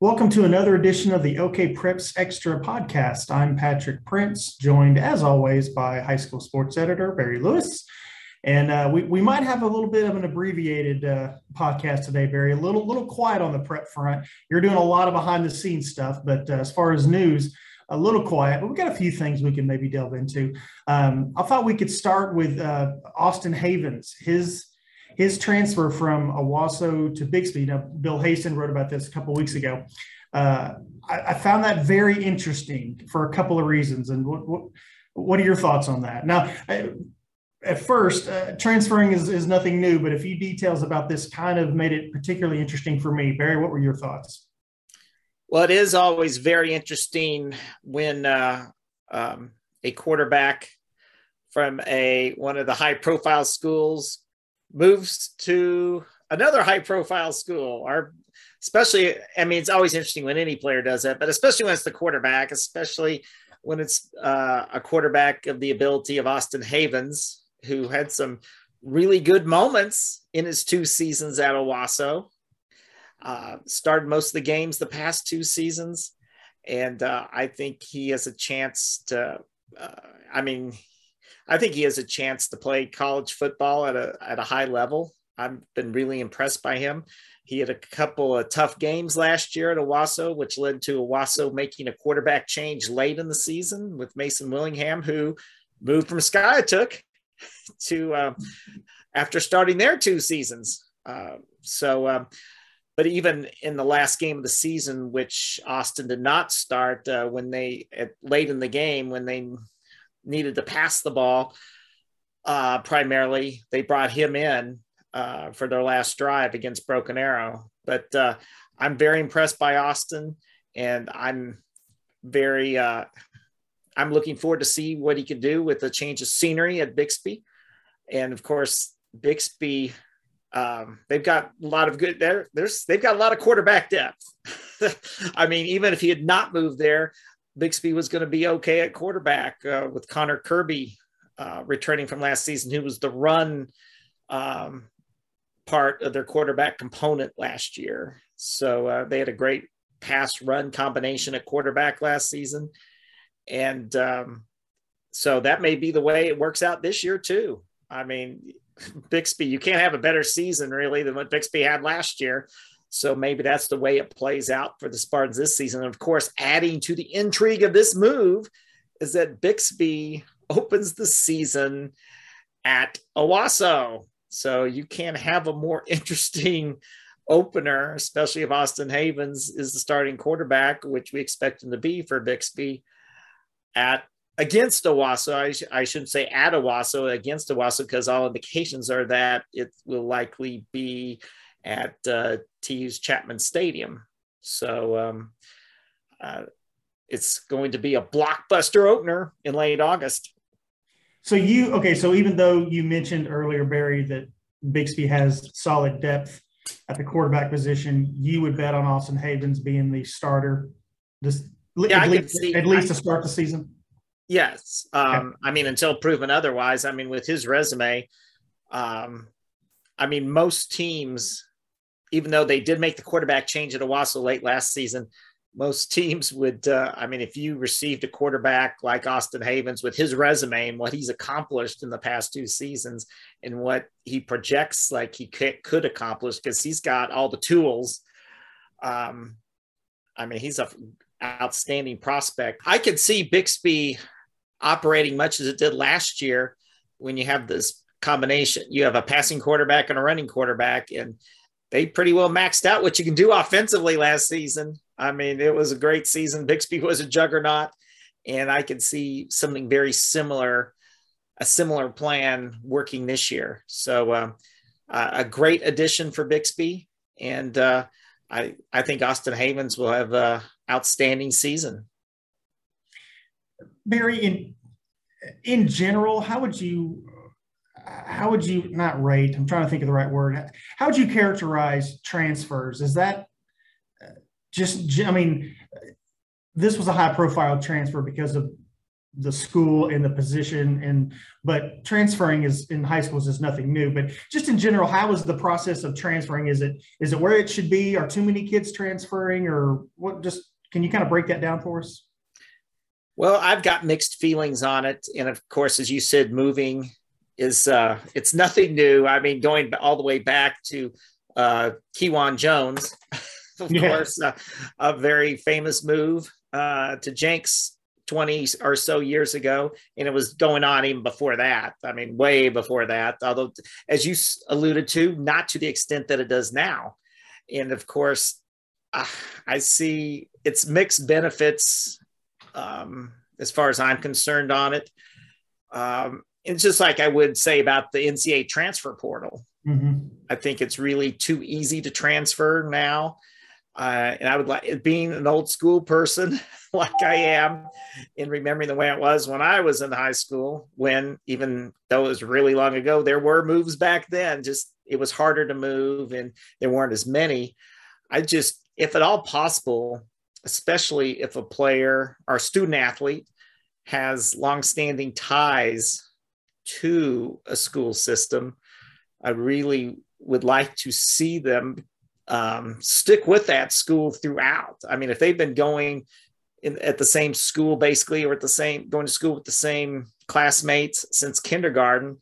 Welcome to another edition of the OK Preps Extra podcast. I'm Patrick Prince, joined as always by high school sports editor Barry Lewis. And uh, we, we might have a little bit of an abbreviated uh, podcast today, Barry. A little little quiet on the prep front. You're doing a lot of behind the scenes stuff, but uh, as far as news, a little quiet. But we've got a few things we can maybe delve into. Um, I thought we could start with uh, Austin Havens. His his transfer from Owasso to Bixby. Now, Bill Haisten wrote about this a couple weeks ago. Uh, I, I, found that very interesting for a couple of reasons. And what, what, what are your thoughts on that? Now, I, at first, uh, transferring is, is nothing new, but a few details about this kind of made it particularly interesting for me. Barry, what were your thoughts? Well, it is always very interesting when uh, um, a quarterback from a one of the high profile schools moves to another high profile school. Or especially i mean it's always interesting when any player does that but especially when it's the quarterback especially when it's uh, a quarterback of the ability of austin havens who had some really good moments in his two seasons at owasso uh, started most of the games the past two seasons. And uh, i think he has a chance to uh, i mean I think he has a chance to play college football at a at a high level. I've been really impressed by him. He had a couple of tough games last year at Owasso, which led to Owasso making a quarterback change late in the season with Mason Willingham, who moved from Skiatook to uh, after starting their two seasons. Uh, so, um, but even in the last game of the season, which Austin did not start, uh, when they at, late in the game when they needed to pass the ball uh, primarily. They brought him in uh, for their last drive against Broken Arrow. But uh, I'm very impressed by Austin, and I'm very uh, I'm looking forward to see what he can do with the change of scenery at Bixby, and of course Bixby. Um, they've got a lot of good there. There's they've got a lot of quarterback depth. I mean, even if he had not moved there, Bixby was going to be okay at quarterback uh, with Connor Kirby uh, returning from last season, who was the run um, part of their quarterback component last year. So uh, they had a great pass run combination at quarterback last season. And um, so that may be the way it works out this year, too. I mean, Bixby, you can't have a better season really than what Bixby had last year. So maybe that's the way it plays out for the Spartans this season. And of course, adding to the intrigue of this move is that Bixby opens the season at Owasso. So you can't have a more interesting opener, especially if Austin Havens is the starting quarterback, which we expect him to be for Bixby at against Owasso. I, sh- I shouldn't say at Owasso, against Owasso, because all indications are that it will likely be at uh, TU's Chapman Stadium. So um, uh, it's going to be a blockbuster opener in late August. So you okay? So even though you mentioned earlier, Barry, that Bixby has solid depth at the quarterback position, you would bet on Austin Havens being the starter. This yeah, at, least, see, at least I, to start the season. Yes, um, okay. I mean until proven otherwise. I mean with his resume, um, I mean most teams even though they did make the quarterback change at Owasso late last season, most teams would. Uh, I mean, if you received a quarterback like Austin Havens with his resume and what he's accomplished in the past two seasons and what he projects like he could, could accomplish, because he's got all the tools. Um, I mean, he's a outstanding prospect. I could see Bixby operating much as it did last year when you have this combination. You have a passing quarterback and a running quarterback, and they pretty well maxed out what you can do offensively last season. I mean, it was a great season. Bixby was a juggernaut, and I can see something very similar, a similar plan working this year. So, uh, a great addition for Bixby, and uh, I I think Austin Havens will have an outstanding season. Barry, in in general, how would you how would you not rate? I'm trying to think of the right word. How would you characterize transfers? Is that uh, just, I mean, this was a high profile transfer because of the school and the position and but transferring is in high schools is nothing new but just in general how is the process of transferring is it is it where it should be are too many kids transferring or what just can you kind of break that down for us well i've got mixed feelings on it and of course as you said moving is uh it's nothing new. I mean going all the way back to uh Kejuan jones of yeah. course uh, a very famous move uh to jenks 20 or so years ago and it was going on even before that. I mean way before that although as you alluded to not to the extent that it does now. And of course uh, i see its mixed benefits um, as far as i'm concerned on it. Um, it's just like i would say about the ncaa transfer portal mm-hmm. i think it's really too easy to transfer now uh, and I would like being an old school person like I am in remembering the way it was when I was in high school, when even though it was really long ago, there were moves back then, just it was harder to move and there weren't as many. I just, if at all possible, especially if a player or student athlete has longstanding ties to a school system, I really would like to see them um, stick with that school throughout. I mean, if they've been going in, at the same school basically, or at the same going to school with the same classmates since kindergarten,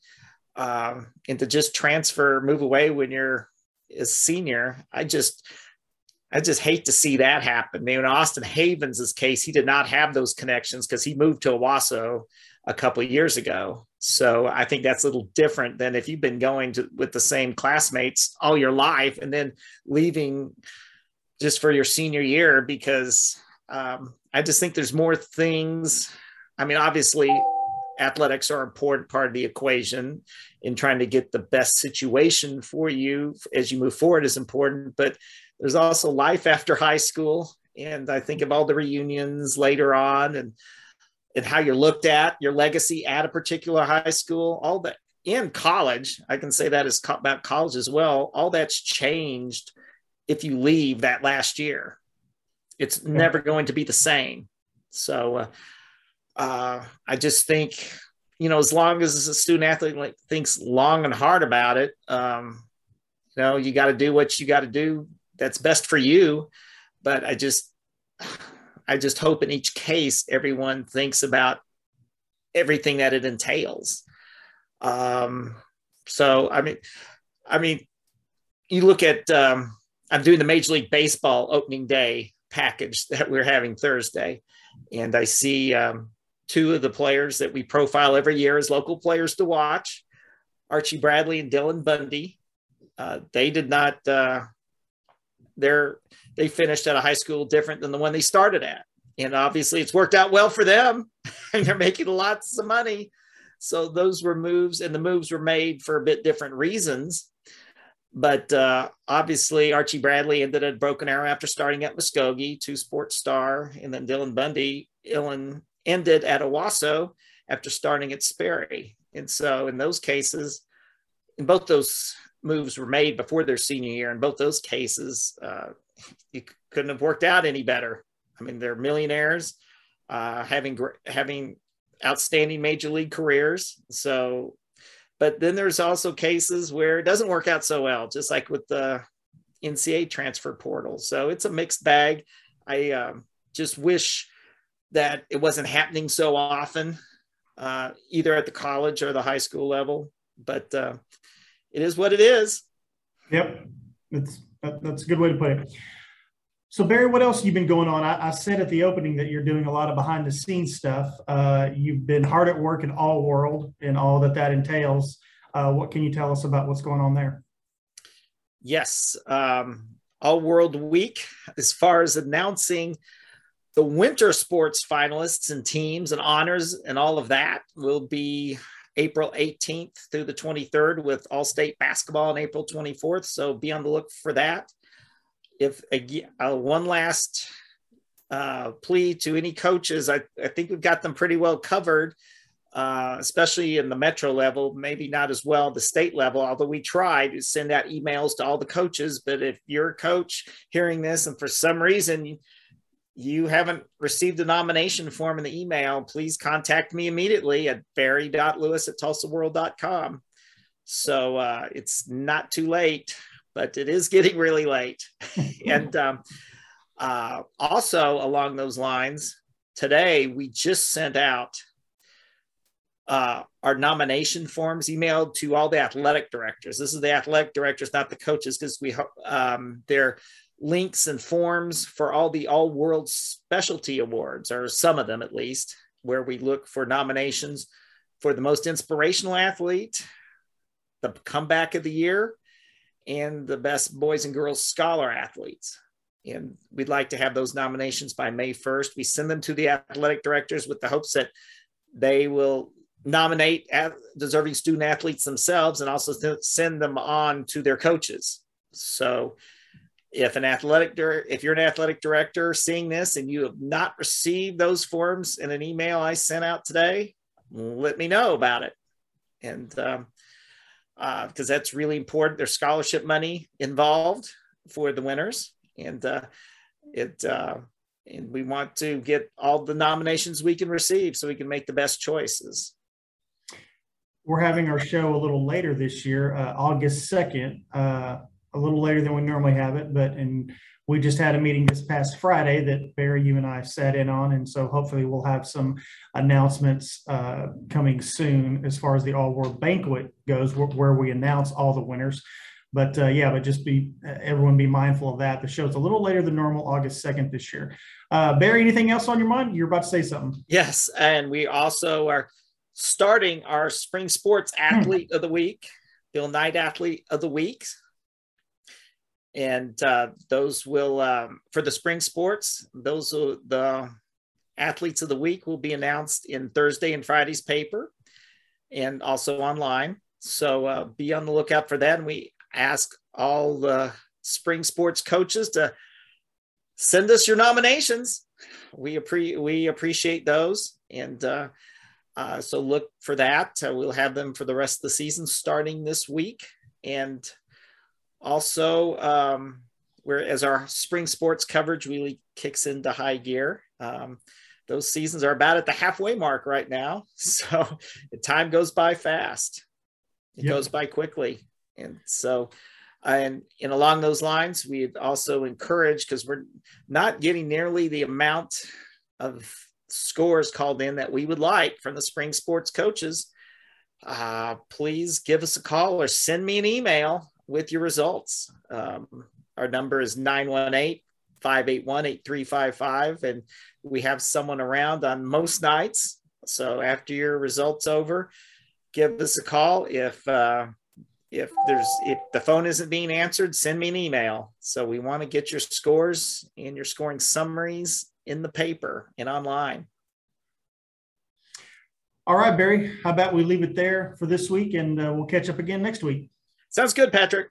um, and to just transfer, move away when you're a senior, I just I just hate to see that happen. I mean, in Austin Havens' case, he did not have those connections because he moved to Owasso a couple years ago. So I think that's a little different than if you've been going to with the same classmates all your life and then leaving just for your senior year because um, I just think there's more things. I mean, obviously, athletics are an important part of the equation in trying to get the best situation for you as you move forward is important, but there's also life after high school. And I think of all the reunions later on and and how you're looked at, your legacy at a particular high school, all that in college, I can say that is about college as well. All that's changed if you leave that last year. It's never going to be the same. So uh, uh, I just think, you know, as long as a student athlete like, thinks long and hard about it, um, you know, you got to do what you got to do that's best for you. But I just, I just hope in each case everyone thinks about everything that it entails. Um, so I mean, I mean, you look at um, I'm doing the Major League Baseball opening day package that we're having Thursday, and I see um, two of the players that we profile every year as local players to watch, Archie Bradley and Dylan Bundy. Uh, they did not. Uh, they're they finished at a high school different than the one they started at. And obviously it's worked out well for them and they're making lots of money. So those were moves and the moves were made for a bit different reasons. But uh, obviously Archie Bradley ended at Broken Arrow after starting at Muskogee, two sports star, and then Dylan Bundy Dylan ended at Owasso after starting at Sperry. And so in those cases, in both those moves were made before their senior year. In both those cases, uh, you couldn't have worked out any better. I mean, they're millionaires, uh, having having outstanding major league careers. So, but then there's also cases where it doesn't work out so well, just like with the NCAA transfer portal. So it's a mixed bag. I um, just wish that it wasn't happening so often, uh, either at the college or the high school level. But uh, it is what it is. Yep, that's that, that's a good way to put it. So Barry, what else have you been going on? I, I, said at the opening that you're doing a lot of behind the scenes stuff. Uh, you've been hard at work in All World and all that that entails. Uh, what can you tell us about what's going on there? Yes, um, All World Week. As far as announcing the winter sports finalists and teams and honors and all of that will be April 18th through the 23rd with All State basketball on April 24th. So be on the look for that. If uh, one last uh, plea to any coaches, I, I, think we've got them pretty well covered, uh, especially in the metro level, maybe not as well the state level, although we try to send out emails to all the coaches. But if you're a coach hearing this and for some reason you haven't received a nomination form in the email, please contact me immediately at barry.lewis at tulsaworld.com. So uh, it's not too late, but it is getting really late. and um, uh, also, along those lines, today we just sent out uh, our nomination forms emailed to all the athletic directors. This is the athletic directors, not the coaches, because we um, they're links and forms for all the all world specialty awards, or some of them at least, where we look for nominations for the most inspirational athlete, the comeback of the year, and the best boys and girls scholar athletes. And we'd like to have those nominations by May 1st. We send them to the athletic directors with the hopes that they will nominate deserving student athletes themselves and also send them on to their coaches. So if an athletic if you're an athletic director seeing this and you have not received those forms in an email I sent out today, let me know about it. And um, because uh, that's really important. There's scholarship money involved for the winners, and uh, it uh, and we want to get all the nominations we can receive so we can make the best choices. We're having our show a little later this year, uh, August second, uh, a little later than we normally have it, but and we just had a meeting this past Friday that Barry, you and I sat in on. And so hopefully we'll have some announcements uh, coming soon as far as the All World Banquet goes, where, where we announce all the winners. But uh, yeah, but just be everyone be mindful of that. The show's a little later than normal, August 2nd this year. Uh, Barry, anything else on your mind? You're about to say something. Yes. And we also are starting our spring sports hmm. athlete of the week, Bill Knight athlete of the week and uh, those will um, for the spring sports those will, the athletes of the week will be announced in thursday and friday's paper and also online. So uh, be on the lookout for that. And we ask all the spring sports coaches to send us your nominations. We, appre- we appreciate those. And uh, uh so look for that. Uh, we'll have them for the rest of the season starting this week. And also, um, where as our spring sports coverage really kicks into high gear, um, those seasons are about at the halfway mark right now. So the time goes by fast. It yep. goes by quickly. And so, and, and along those lines, we also encourage because we're not getting nearly the amount of scores called in that we would like from the spring sports coaches. Uh, please give us a call or send me an email with your results. Um, our number is 918 581 8355. And we have someone around on most nights. So after your results over, give us a call. If, uh, if there's if the phone isn't being answered, send me an email. So we want to get your scores and your scoring summaries in the paper and online. All right, Barry. How about we leave it there for this week, and uh, we'll catch up again next week. Sounds good, Patrick.